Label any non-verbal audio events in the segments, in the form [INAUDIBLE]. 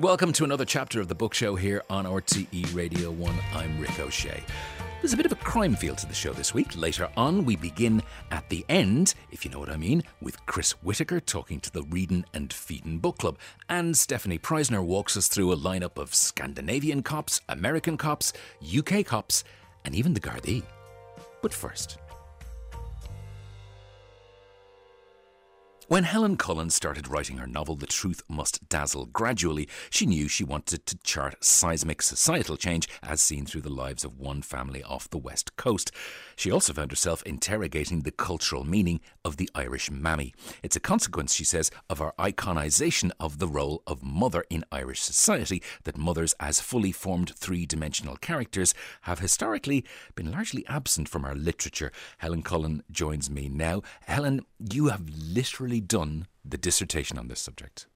Welcome to another chapter of the book show here on RTE Radio 1. I'm Rick O'Shea. There's a bit of a crime feel to the show this week. Later on, we begin at the end, if you know what I mean, with Chris Whitaker talking to the Reading and Feeding Book Club. And Stefanie Preissner walks us through a lineup of Scandinavian cops, American cops, UK cops, and even the Gardaí. But first, When Helen Cullen started writing her novel The Truth Must Dazzle gradually, she knew she wanted to chart seismic societal change as seen through the lives of one family off the west coast. She also found herself interrogating the cultural meaning of the Irish mammy. It's a consequence, she says, of our iconisation of the role of mother in Irish society that mothers as fully formed three dimensional characters have historically been largely absent from our literature. Helen Cullen joins me now. Helen, you have literally done the dissertation on this subject.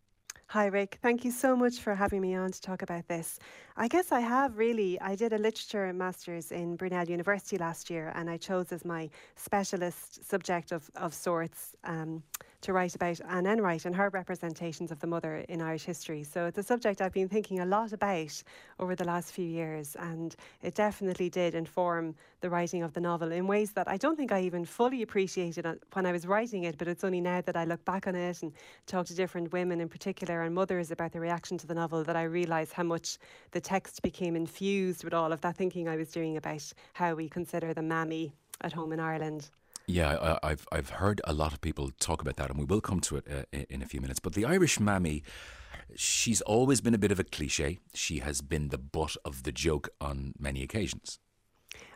Hi, Rick. Thank you so much for having me on to talk about this. I guess I have really. I did a literature master's in Brunel University last year, and I chose as my specialist subject of, of sorts um, to write about Anne Enright and her representations of the mother in Irish history. So it's a subject I've been thinking a lot about over the last few years, and it definitely did inform the writing of the novel in ways that I don't think I even fully appreciated when I was writing it, but it's only now that I look back on it and talk to different women in particular and mothers about the reaction to the novel that I realise how much the text became infused with all of that thinking I was doing about how we consider the mammy at home in Ireland. Yeah, I, have I've heard a lot of people talk about that, and we will come to it uh, in a few minutes. But the Irish mammy, she's always been a bit of a cliche. She has been the butt of the joke on many occasions.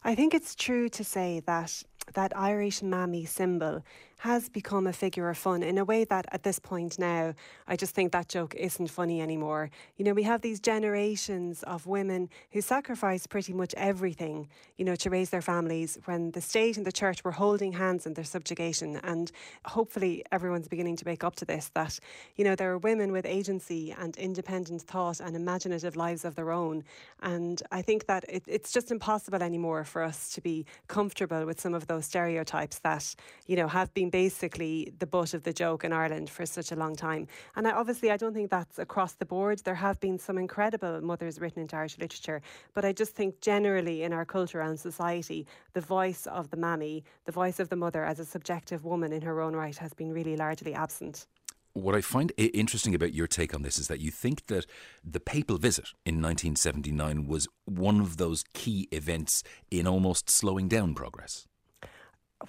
I think it's true to say that that Irish mammy symbol has become a figure of fun in a way that at this point now, I just think that joke isn't funny anymore. You know, we have these generations of women who sacrifice pretty much everything, you know, to raise their families when the state and the church were holding hands in their subjugation. And hopefully everyone's beginning to wake up to this that, you know, there are women with agency and independent thought and imaginative lives of their own. And I think that it, it's just impossible anymore for us to be comfortable with some of those stereotypes that, you know, have been been basically the butt of the joke in Ireland for such a long time. And I, obviously, I don't think that's across the board. There have been some incredible mothers written into Irish literature, but I just think generally in our culture and society, the voice of the mammy, the voice of the mother as a subjective woman in her own right, has been really largely absent. What I find interesting about your take on this is that you think that the papal visit in 1979 was one of those key events in almost slowing down progress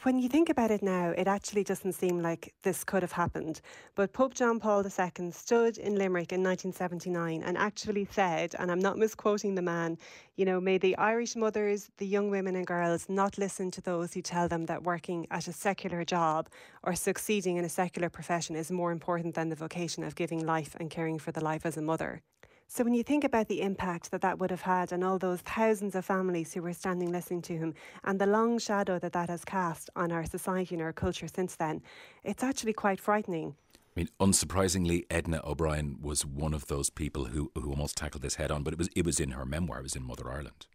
when you think about it now, it actually doesn't seem like this could have happened. But Pope John Paul II stood in Limerick in 1979 and actually said, and I'm not misquoting the man, you know, may the Irish mothers, the young women and girls not listen to those who tell them that working at a secular job or succeeding in a secular profession is more important than the vocation of giving life and caring for the life as a mother. So when you think about the impact that that would have had on all those thousands of families who were standing listening to him and the long shadow that that has cast on our society and our culture since then, it's actually quite frightening. I mean, unsurprisingly, Edna O'Brien was one of those people who, who almost tackled this head on, but it was it was in her memoir, it was in Mother Ireland.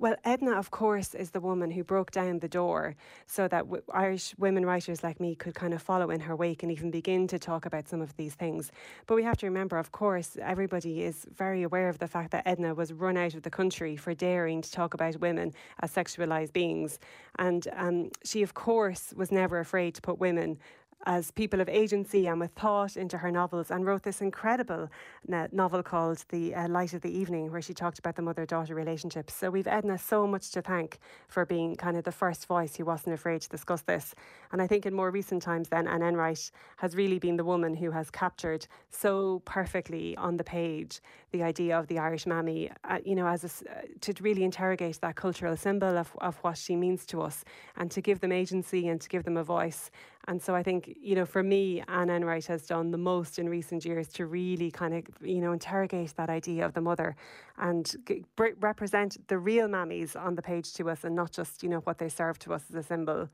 Well, Edna, of course, is the woman who broke down the door so that w- Irish women writers like me could kind of follow in her wake and even begin to talk about some of these things. But we have to remember, of course, everybody is very aware of the fact that Edna was run out of the country for daring to talk about women as sexualized beings. And um, she, of course, was never afraid to put women as people of agency and with thought into her novels and wrote this incredible novel called The uh, Light of the Evening, where she talked about the mother daughter relationship. So we've Edna so much to thank for being kind of the first voice who wasn't afraid to discuss this. And I think in more recent times, then, Anne Enright has really been the woman who has captured so perfectly on the page the idea of the Irish mammy, uh, you know, as a, uh, to really interrogate that cultural symbol of, of what she means to us and to give them agency and to give them a voice. And so I think, you know, for me, Anne Enright has done the most in recent years to really kind of, you know, interrogate that idea of the mother and g- represent the real mammies on the page to us and not just, you know, what they serve to us as a symbol.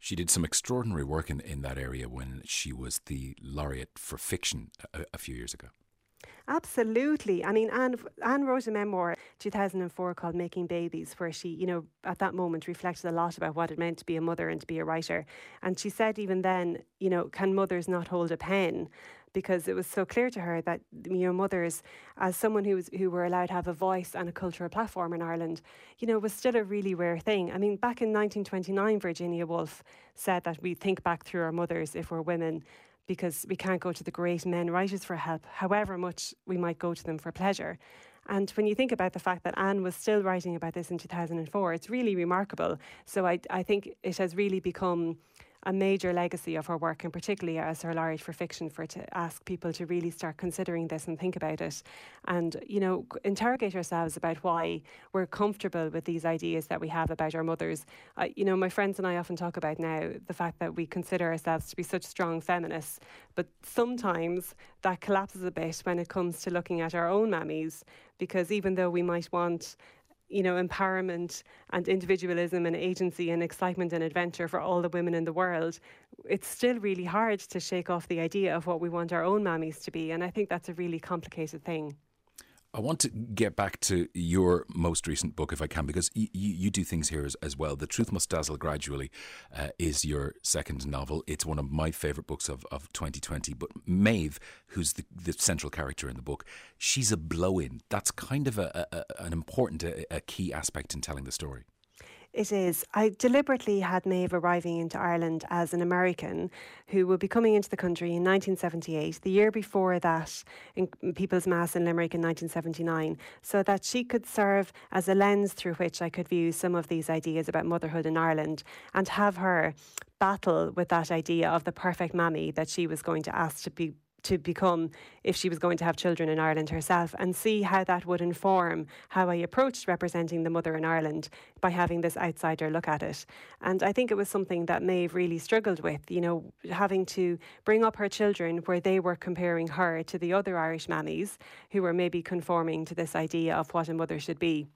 She did some extraordinary work in, in that area when she was the laureate for fiction a, a few years ago. Absolutely. I mean, Anne, Anne wrote a memoir 2004 called Making Babies, where she, you know, at that moment reflected a lot about what it meant to be a mother and to be a writer. And she said even then, you know, can mothers not hold a pen? because it was so clear to her that you know mothers, as someone who was who were allowed to have a voice and a cultural platform in Ireland, you know, was still a really rare thing. I mean, back in 1929, Virginia Woolf said that we think back through our mothers if we're women because we can't go to the great men writers for help, however much we might go to them for pleasure. And when you think about the fact that Anne was still writing about this in 2004, it's really remarkable. So I, I think it has really become a major legacy of her work, and particularly as her laureate for fiction, for to ask people to really start considering this and think about it, and you know interrogate ourselves about why we're comfortable with these ideas that we have about our mothers. Uh, you know, my friends and I often talk about now the fact that we consider ourselves to be such strong feminists, but sometimes that collapses a bit when it comes to looking at our own mammies, because even though we might want you know, empowerment and individualism and agency and excitement and adventure for all the women in the world, it's still really hard to shake off the idea of what we want our own mammies to be. And I think that's a really complicated thing. I want to get back to your most recent book, if I can, because y- you do things here as, as, well. The Truth Must Dazzle Gradually uh, is your second novel. It's one of my favourite books of, of 2020. But Maeve, who's the, the central character in the book, she's a blow in. That's kind of a, a, an important, a, a key aspect in telling the story. It is. I deliberately had Maeve arriving into Ireland as an American who would be coming into the country in 1978, the year before that in People's Mass in Limerick in 1979, so that she could serve as a lens through which I could view some of these ideas about motherhood in Ireland and have her battle with that idea of the perfect mammy that she was going to ask to be to become if she was going to have children in Ireland herself and see how that would inform how I approached representing the mother in Ireland by having this outsider look at it. And I think it was something that Maeve really struggled with, you know, having to bring up her children where they were comparing her to the other Irish mammies who were maybe conforming to this idea of what a mother should be.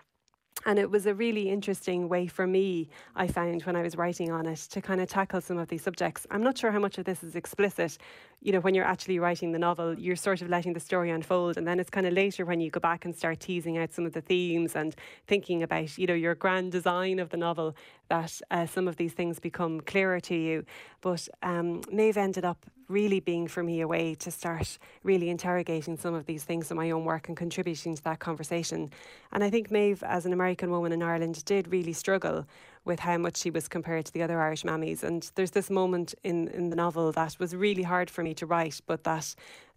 And it was a really interesting way for me, I found, when I was writing on it, to kind of tackle some of these subjects. I'm not sure how much of this is explicit. You know, when you're actually writing the novel, you're sort of letting the story unfold. And then it's kind of later when you go back and start teasing out some of the themes and thinking about, you know, your grand design of the novel that uh, some of these things become clearer to you. But um, Maeve ended up really being for me a way to start really interrogating some of these things in my own work and contributing to that conversation. And I think Maeve, as an American woman in Ireland, did really struggle with how much she was compared to the other Irish mammies. And there's this moment in, in the novel that was really hard for me to write, but that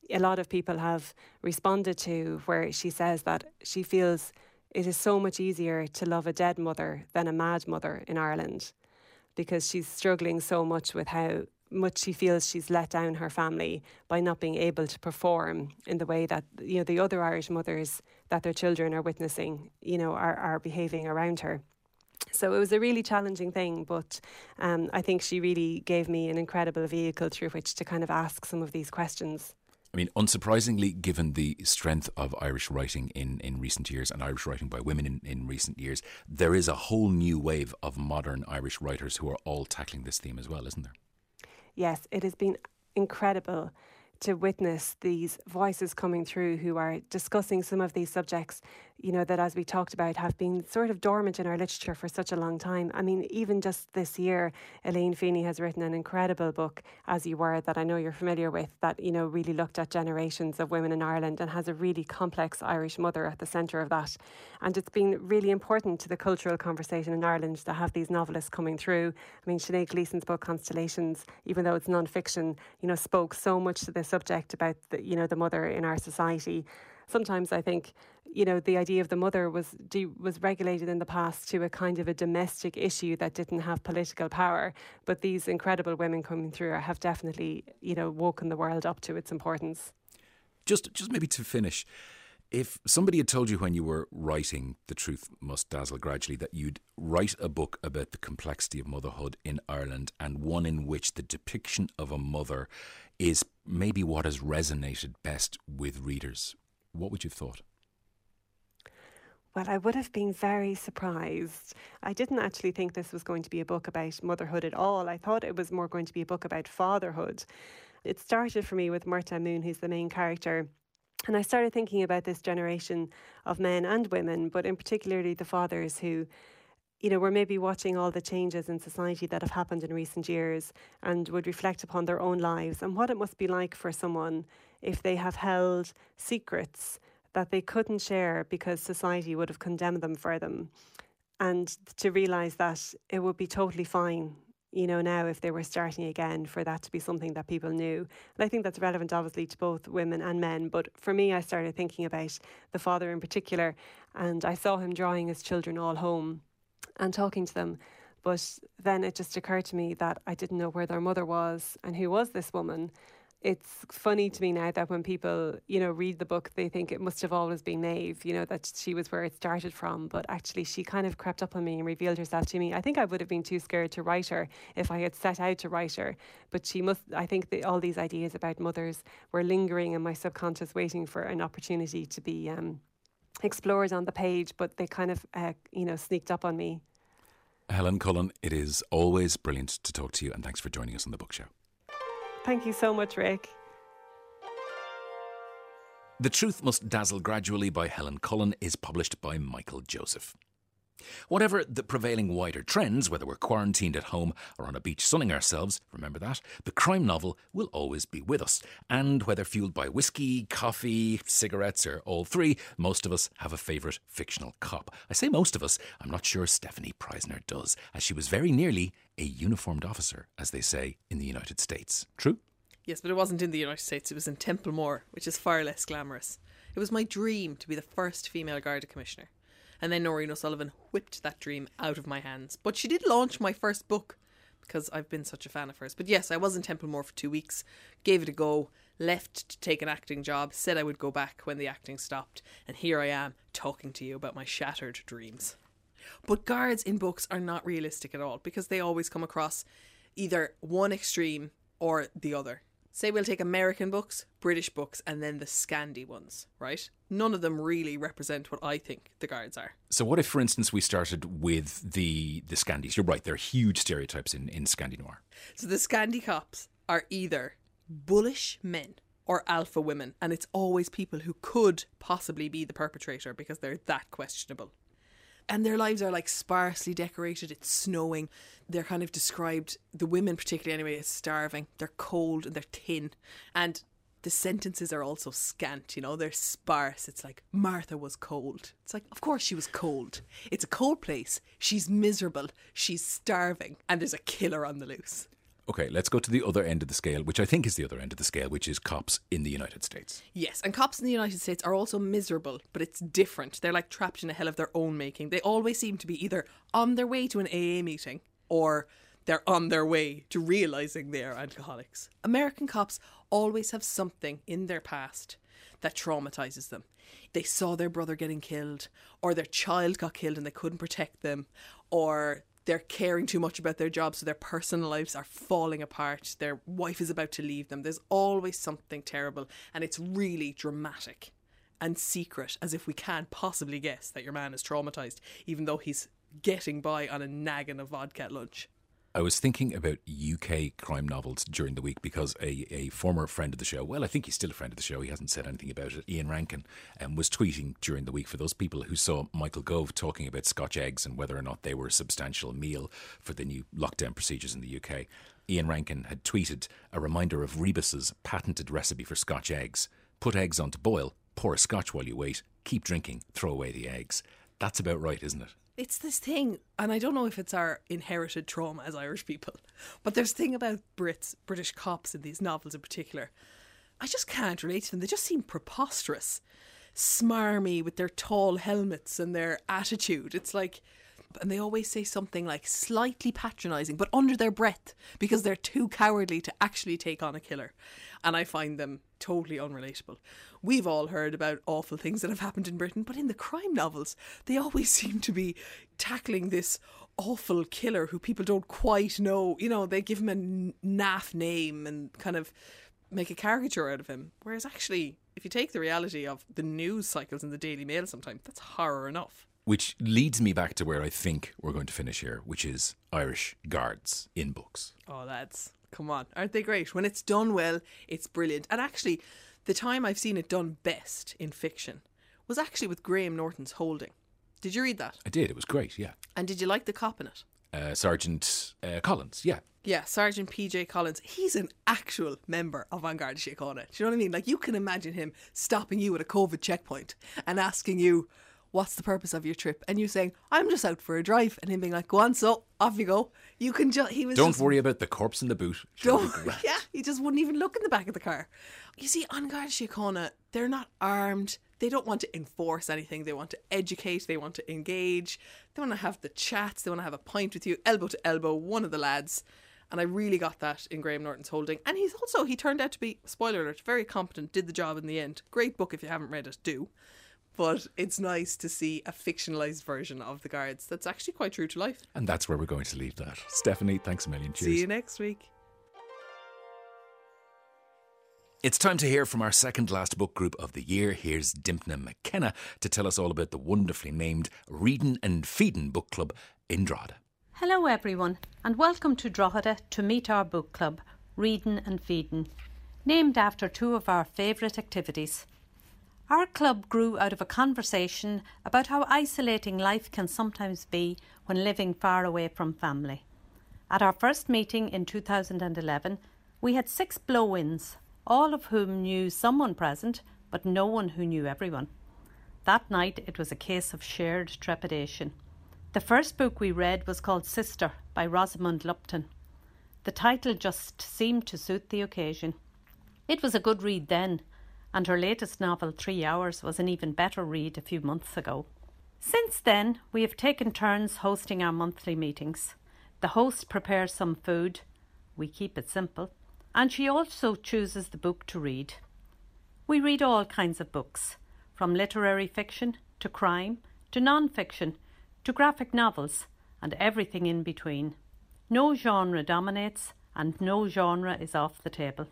a lot of people have responded to, where she says that she feels it is so much easier to love a dead mother than a mad mother in Ireland because she's struggling so much with how much she feels she's let down her family by not being able to perform in the way that you know the other Irish mothers that their children are witnessing, you know, are, are behaving around her. So it was a really challenging thing, but um, I think she really gave me an incredible vehicle through which to kind of ask some of these questions. I mean, unsurprisingly, given the strength of Irish writing in, in recent years and Irish writing by women in, in recent years, there is a whole new wave of modern Irish writers who are all tackling this theme as well, isn't there? Yes, it has been incredible to witness these voices coming through who are discussing some of these subjects you know, that as we talked about, have been sort of dormant in our literature for such a long time. I mean, even just this year, Elaine Feeney has written an incredible book, As You Were, that I know you're familiar with, that, you know, really looked at generations of women in Ireland and has a really complex Irish mother at the centre of that. And it's been really important to the cultural conversation in Ireland to have these novelists coming through. I mean, Sinead Gleeson's book, Constellations, even though it's non-fiction, you know, spoke so much to the subject about, the, you know, the mother in our society. Sometimes I think you know the idea of the mother was de- was regulated in the past to a kind of a domestic issue that didn't have political power. But these incredible women coming through have definitely you know woken the world up to its importance. Just just maybe to finish if somebody had told you when you were writing The Truth Must Dazzle Gradually that you'd write a book about the complexity of motherhood in Ireland and one in which the depiction of a mother is maybe what has resonated best with readers, what would you have thought? Well, I would have been very surprised. I didn't actually think this was going to be a book about motherhood at all. I thought it was more going to be a book about fatherhood. It started for me with Murtagh Moone, who's the main character. And I started thinking about this generation of men and women, but in particularly the fathers who, you know, were maybe watching all the changes in society that have happened in recent years and would reflect upon their own lives and what it must be like for someone if they have held secrets that they couldn't share because society would have condemned them for them. And to realise that it would be totally fine you know, now if they were starting again, for that to be something that people knew. And I think that's relevant, obviously, to both women and men. But for me, I started thinking about the father in particular, and I saw him drawing his children all home and talking to them. But then it just occurred to me that I didn't know where their mother was and who was this woman it's funny to me now that when people, you know, read the book, they think it must have always been Maeve, you know, that she was where it started from. But actually, she kind of crept up on me and revealed herself to me. I think I would have been too scared to write her if I had set out to write her. But she must, I think that all these ideas about mothers were lingering in my subconscious, waiting for an opportunity to be um, explored on the page. But they kind of, uh, you know, sneaked up on me. Helen Cullen, it is always brilliant to talk to you, and thanks for joining us on the book show. Thank you so much, Rick. The Truth Must Dazzle Gradually by Helen Cullen is published by Michael Joseph. Whatever the prevailing wider trends, whether we're quarantined at home or on a beach sunning ourselves, remember that, the crime novel will always be with us. And whether fueled by whiskey, coffee, cigarettes, or all three, most of us have a favourite fictional cop. I say most of us, I'm not sure Stefanie Preissner does, as she was very nearly a uniformed officer, as they say in the United States. True? Yes, but it wasn't in the United States, it was in Templemore, which is far less glamorous. It was my dream to be the first female Garda Commissioner. And then Nóirín O'Sullivan whipped that dream out of my hands. But she did launch my first book because I've been such a fan of hers. But yes, I was in Templemore for two weeks, gave it a go, left to take an acting job, said I would go back when the acting stopped, and here I am talking to you about my shattered dreams. But guards in books are not realistic at all because they always come across either one extreme or the other. Say we'll take American books, British books, and then the Scandi ones, right? None of them really represent what I think the guards are. So, what if, for instance, we started with the the Scandis? You're right; they're huge stereotypes in in Scandi noir. So the Scandi cops are either bullish men or alpha women, and it's always people who could possibly be the perpetrator because they're that questionable and their lives are like sparsely decorated. It's snowing. They're kind of described, the women particularly anyway, as starving. They're cold and they're thin. And the sentences are also scant, you know, they're sparse. It's like, Martha was cold. It's like, of course she was cold. It's a cold place. She's miserable. She's starving. And there's a killer on the loose. Okay, let's go to the other end of the scale, which I think is the other end of the scale, which is cops in the United States. Yes, and cops in the United States are also miserable, but it's different. They're like trapped in a hell of their own making. They always seem to be either on their way to an AA meeting or they're on their way to realizing they are alcoholics. American cops always have something in their past that traumatizes them. They saw their brother getting killed, or their child got killed and they couldn't protect them, or they're caring too much about their jobs, so their personal lives are falling apart. Their wife is about to leave them. There's always something terrible, and it's really dramatic and secret, as if we can't possibly guess that your man is traumatized, even though he's getting by on a naggin of vodka lunch. I was thinking about UK crime novels during the week because a, a former friend of the show, well, I think he's still a friend of the show, he hasn't said anything about it, Ian Rankin, um, was tweeting during the week for those people who saw Michael Gove talking about Scotch eggs and whether or not they were a substantial meal for the new lockdown procedures in the UK. Ian Rankin had tweeted a reminder of Rebus's patented recipe for Scotch eggs. Put eggs on to boil, pour a scotch while you wait, keep drinking, throw away the eggs. That's about right, isn't it? It's this thing, and I don't know if it's our inherited trauma as Irish people, but there's thing about Brits, British cops in these novels in particular. I just can't relate to them. They just seem preposterous, smarmy with their tall helmets and their attitude. It's like, and they always say something like slightly patronising, but under their breath because they're too cowardly to actually take on a killer. And I find them totally unrelatable. We've all heard about awful things that have happened in Britain, but in the crime novels, they always [LAUGHS] seem to be tackling this awful killer who people don't quite know. You know, they give him a naff name and kind of make a caricature out of him. Whereas actually, if you take the reality of the news cycles in the Daily Mail sometimes, that's horror enough. Which leads me back to where I think we're going to finish here, which is Irish guards in books. Oh, that's come on. Aren't they great? When it's done well, it's brilliant. And actually, the time I've seen it done best in fiction was actually with Graham Norton's Holding. Did you read that? I did. It was great, yeah. And did you like the cop in it? Uh, Sergeant uh, Collins, yeah. Yeah, Sergeant PJ Collins. He's an actual member of An Garda Síochána. Do you know what I mean? Like you can imagine him stopping you at a COVID checkpoint and asking you, "What's the purpose of your trip?" And you saying, "I'm just out for a drive," and him being like, "Go on, so off you go." You can just he was Don't just worry about the corpse in the boot. Don't, it'll be [LAUGHS] grand. yeah, he just wouldn't even look in the back of the car. You see, An Garda Síochána, they're not armed. They don't want to enforce anything. They want to educate. They want to engage. They want to have the chats. They want to have a pint with you, elbow to elbow, one of the lads. And I really got that in Graham Norton's holding. And he's also, he turned out to be, spoiler alert, very competent, did the job in the end. Great book if you haven't read it, do. But it's nice to see a fictionalised version of the guards that's actually quite true to life. And that's where we're going to leave that. Stefanie, thanks a million. Cheers. See you next week. It's time to hear from our second last book group of the year. Here's Dympna McKenna to tell us all about the wonderfully named Reading and Feeding Book Club in Drogheda. Hello, everyone, and welcome to Drogheda to meet our book club, Reading and Feeding, named after two of our favourite activities. Our club grew out of a conversation about how isolating life can sometimes be when living far away from family. At our first meeting in 2011, we had six blow ins, all of whom knew someone present, but no one who knew everyone. That night it was a case of shared trepidation. The first book we read was called Sister by Rosamund Lupton. The title just seemed to suit the occasion. It was a good read then, and her latest novel, Three Hours, was an even better read a few months ago. Since then, we have taken turns hosting our monthly meetings. The host prepares some food, we keep it simple, and she also chooses the book to read. We read all kinds of books, from literary fiction to crime to non fiction to graphic novels and everything in between. No genre dominates and no genre is off the table.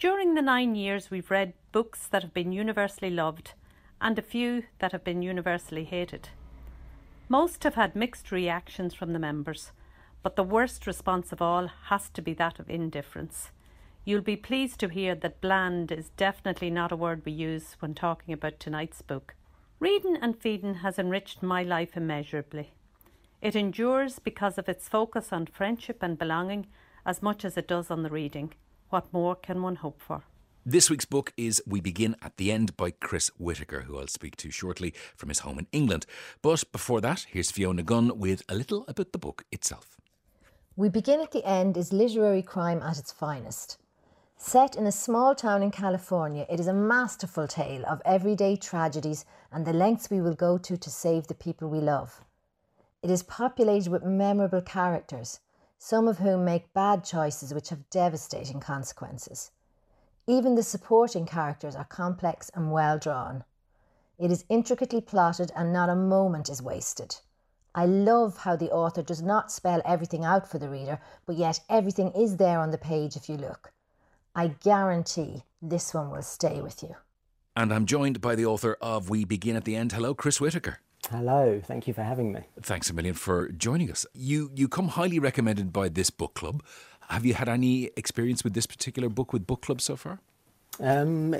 During the nine years, we've read books that have been universally loved and a few that have been universally hated. Most have had mixed reactions from the members, but the worst response of all has to be that of indifference. You'll be pleased to hear that bland is definitely not a word we use when talking about tonight's book. Reading and feeding has enriched my life immeasurably. It endures because of its focus on friendship and belonging as much as it does on the reading. What more can one hope for? This week's book is We Begin at the End by Chris Whitaker, who I'll speak to shortly from his home in England. But before that, here's Fiona Gunn with a little about the book itself. We Begin at the End is literary crime at its finest. Set in a small town in California, it is a masterful tale of everyday tragedies and the lengths we will go to to save the people we love. It is populated with memorable characters, some of whom make bad choices which have devastating consequences. Even the supporting characters are complex and well drawn. It is intricately plotted and not a moment is wasted. I love how the author does not spell everything out for the reader, but yet everything is there on the page if you look. I guarantee this one will stay with you. And I'm joined by the author of We Begin at the End. Hello, Chris Whitaker. Hello, thank you for having me. Thanks a million for joining us. You you come highly recommended by this book club. Have you had any experience with this particular book with book clubs so far? Um,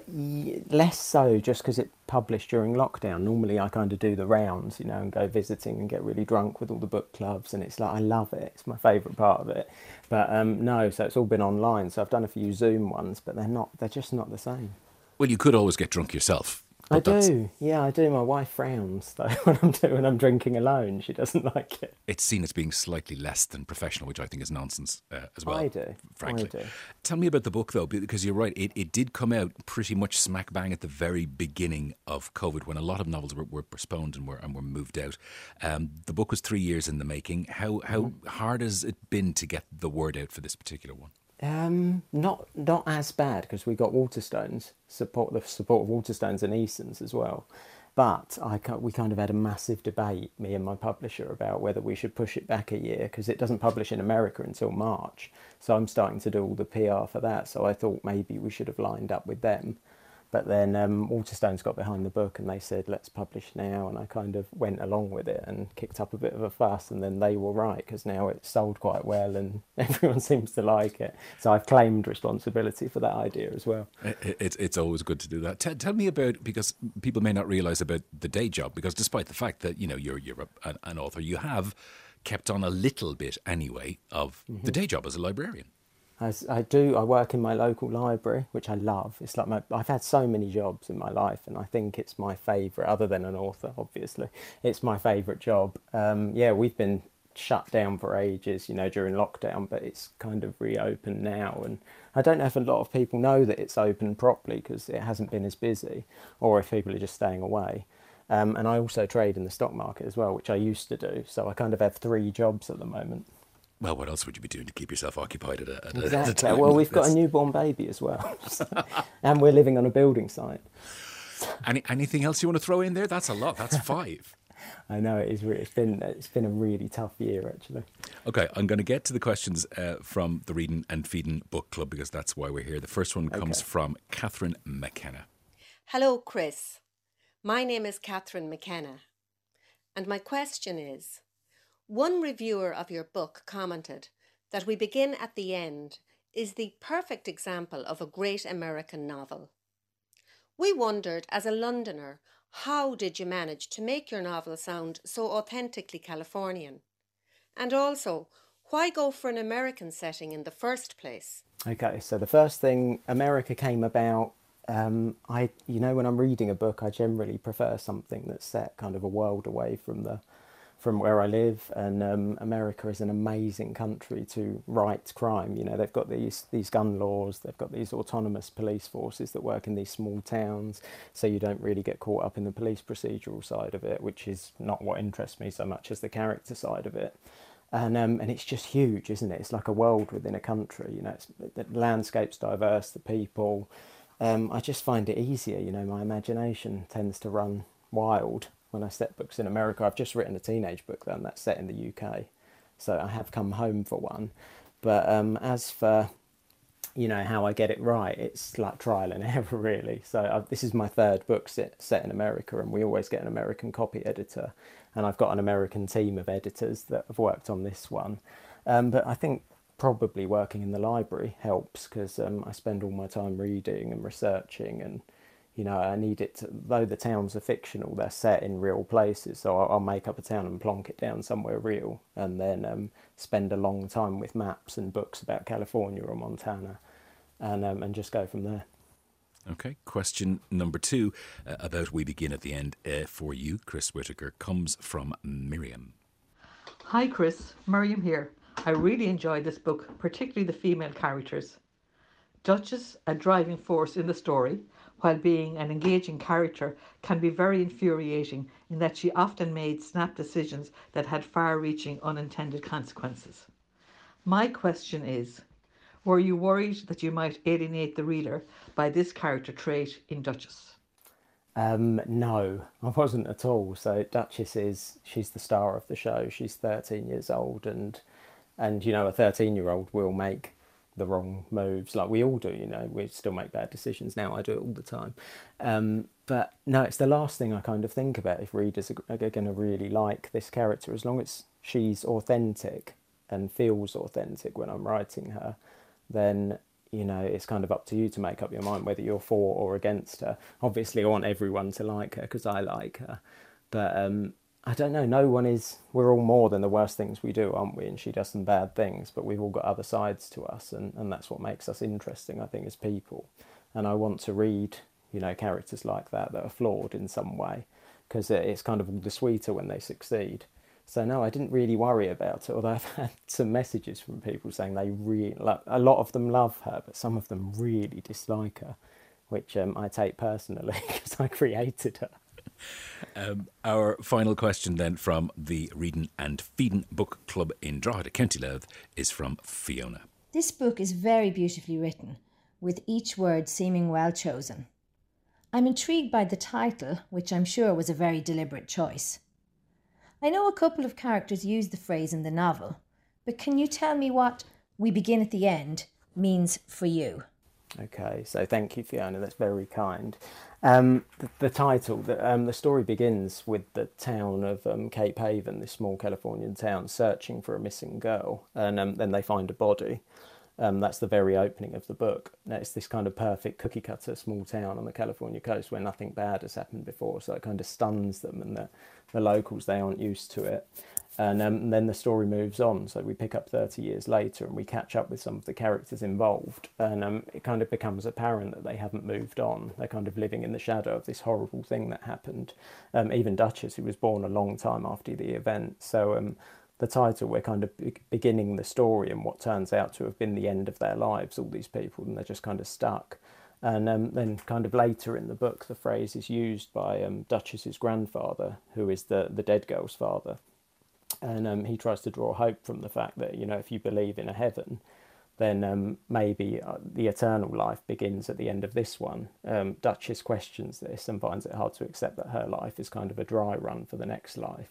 less so, just because it published during lockdown. Normally, I kind of do the rounds, you know, and go visiting and get really drunk with all the book clubs, and it's like I love it. It's my favourite part of it. But um, no, so it's all been online. So I've done a few Zoom ones, but they're not. They're just not the same. Well, you could always get drunk yourself. I that's- do, yeah, I do. My wife frowns though [LAUGHS] when I'm doing when I'm drinking alone. She doesn't [LAUGHS] like it. It's seen as being slightly less than professional, which I think is nonsense uh, as well. I do, frankly. I do. Tell me about the book though, because you're right. It, it did come out pretty much smack bang at the very beginning of COVID, when a lot of novels were, were postponed and were and were moved out. Um, the book was three years in the making. How how Mm-hmm. hard has it been to get the word out for this particular one? Um, not not as bad because we got Waterstones support the support of Waterstones and Easons as well. But I we kind of had a massive debate, me and my publisher, about whether we should push it back a year because it doesn't publish in America until March. So I'm starting to do all the PR for that. So I thought maybe we should have lined up with them. But then um, Waterstones got behind the book and they said, let's publish now. And I kind of went along with it and kicked up a bit of a fuss. And then they were right because now it's sold quite well and [LAUGHS] everyone seems to like it. So I've claimed responsibility for that idea as well. It, it's it's always good to do that. Tell, tell me about because people may not realize about the day job because despite the fact that you know you're you're a, an, an author, you have kept on a little bit anyway of Mm-hmm. the day job as a librarian. I do, I work in my local library, which I love. It's like my, I've had so many jobs in my life, and I think it's my favourite, other than an author, obviously. It's my favourite job. Um, yeah, we've been shut down for ages, you know, during lockdown, but it's kind of reopened now. And I don't know if a lot of people know that it's open properly because it hasn't been as busy, or if people are just staying away. Um, and I also trade in the stock market as well, which I used to do. So I kind of have three jobs at the moment. Well, what else would you be doing to keep yourself occupied at a, at a- at a time Well, we've got a newborn baby as well, [LAUGHS] and we're living on a building site. Any, anything else you want to throw in there? That's a lot. That's five. [LAUGHS] I know it is. Re- it's been it's been a really tough year actually. Okay, I'm going to get to the questions uh, from the Reading and Feeding Book Club because that's why we're here. The first one comes Okay. from Catherine McKenna. Hello, Chris. My name is Catherine McKenna, and my question is One reviewer of your book commented that We Begin at the End is the perfect example of a great American novel. We wondered, as a Londoner, how did you manage to make your novel sound so authentically Californian? And also, why go for an American setting in the first place? Okay, so the first thing America came about. Um, I you know when I'm reading a book, I generally prefer something that's set kind of a world away from the from where I live. And um, America is an amazing country to write crime. You know they've got these these gun laws, they've got these autonomous police forces that work in these small towns, so you don't really get caught up in the police procedural side of it, which is not what interests me so much as the character side of it and um, and it's just huge, isn't it? It's like a world within a country. You know, the landscape's diverse, the people. Um, I just find it easier. You know, my imagination tends to run wild when I set books in America. I've just written a teenage book, then that's set in the UK, so I have come home for one. But um, as for you know how I get it right. It's like trial and [LAUGHS] error, really. So i this is my third book set, set in America, and we always get an American copy editor, and I've got an American team of editors that have worked on this one. Um, but I think probably working in the library helps because um, I spend all my time reading and researching, and you know I need it. To, though the towns are fictional, they're set in real places, so I'll, I'll make up a town and plonk it down somewhere real, and then um, spend a long time with maps and books about California or Montana and um, and just go from there. Okay, question number two uh, about We Begin at the End uh, for you, Chris Whitaker, comes from Miriam. Hi, Chris. Miriam here. I really enjoyed this book, particularly the female characters. Duchess, a driving force in the story, while being an engaging character, can be very infuriating in that she often made snap decisions that had far reaching unintended consequences. My question is Were you worried that you might alienate the reader by this character trait in Duchess? Um, no, I wasn't at all. So Duchess is she's the star of the show. She's 13 years old, and and you know a 13 year old will make the wrong moves like we all do. You know, we still make bad decisions now. I do it all the time. Um, but no, it's the last thing I kind of think about if readers are, going to really like this character. As long as she's authentic and feels authentic when I'm writing her, then you know it's kind of up to you to make up your mind whether you're for or against her. Obviously, I want everyone to like her because I like her, but um, I don't know. No one is. We're all more than the worst things we do, aren't we? And she does some bad things, but we've all got other sides to us, and, and that's what makes us interesting, I think, as people. And I want to read, you know, characters like that that are flawed in some way, because it's kind of all the sweeter when they succeed. So no, I didn't really worry about it. Although [LAUGHS] I've had some messages from people saying they really, like, a lot of them love her, but some of them really dislike her, which um, I take personally [LAUGHS] because I created her. Um, our final question then from the Reading and Feeding Book Club in Drogheda, County Louth, is from Fiona. This book is very beautifully written, with each word seeming well chosen. I'm intrigued by the title, which I'm sure was a very deliberate choice. I know a couple of characters use the phrase in the novel, but can you tell me what we begin at the end means for you? Okay, so thank you, Fiona. That's very kind. Um, the, the title, the, um, the story begins with the town of um, Cape Haven, this small Californian town, searching for a missing girl, and um, then they find a body. Um, that's the very opening of the book. Now, it's this kind of perfect cookie cutter small town on the California coast where nothing bad has happened before, so it kind of stuns them, and the, the locals they aren't used to it. And, um, and then the story moves on. So we pick up 30 years later and we catch up with some of the characters involved. And um, it kind of becomes apparent that they haven't moved on. They're kind of living in the shadow of this horrible thing that happened. Um, even Duchess, who was born a long time after the event. So um, the title, we're kind of beginning the story and what turns out to have been the end of their lives, all these people, and they're just kind of stuck. And um, then, kind of later in the book, the phrase is used by um, Duchess's grandfather, who is the, the dead girl's father and um, he tries to draw hope from the fact that you know if you believe in a heaven, then um, maybe uh, the eternal life begins at the end of this one. Um, Duchess questions this and finds it hard to accept that her life is kind of a dry run for the next life.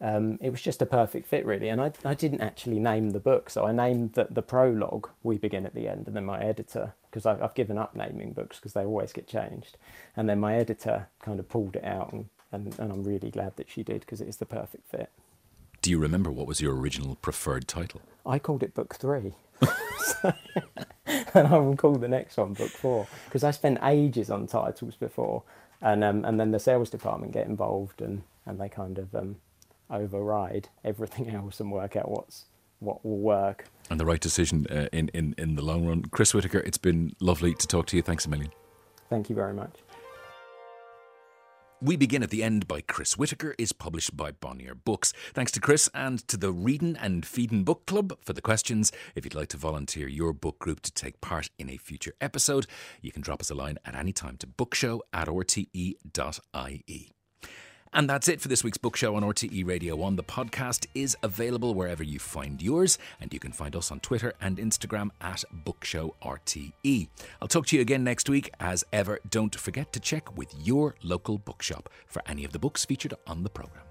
Um, it was just a perfect fit, really. And I, I didn't actually name the book, so I named the, the prologue, We Begin at the End, and then my editor, because I've, I've given up naming books because they always get changed. And then my editor kind of pulled it out, and, and, and I'm really glad that she did because it is the perfect fit. Do you remember what was your original preferred title? I called it Book Three. [LAUGHS] and I will call the next one Book Four because I spent ages on titles before, and um, and then the sales department get involved and, and they kind of um, override everything else and work out what's what will work. And the right decision uh, in, in in the long run. Chris Whitaker, it's been lovely to talk to you. Thanks a million. Thank you very much. We Begin at the End by Chris Whitaker is published by Bonnier Books. Thanks to Chris and to the Reading and Feeding Book Club for the questions. If you'd like to volunteer your book group to take part in a future episode, you can drop us a line at any time to bookshow at rte.ie. And that's it for this week's book show on RTE Radio 1. The podcast is available wherever you find yours, and you can find us on Twitter and Instagram at BookshowRTE. I'll talk to you again next week. As ever, don't forget to check with your local bookshop for any of the books featured on the programme.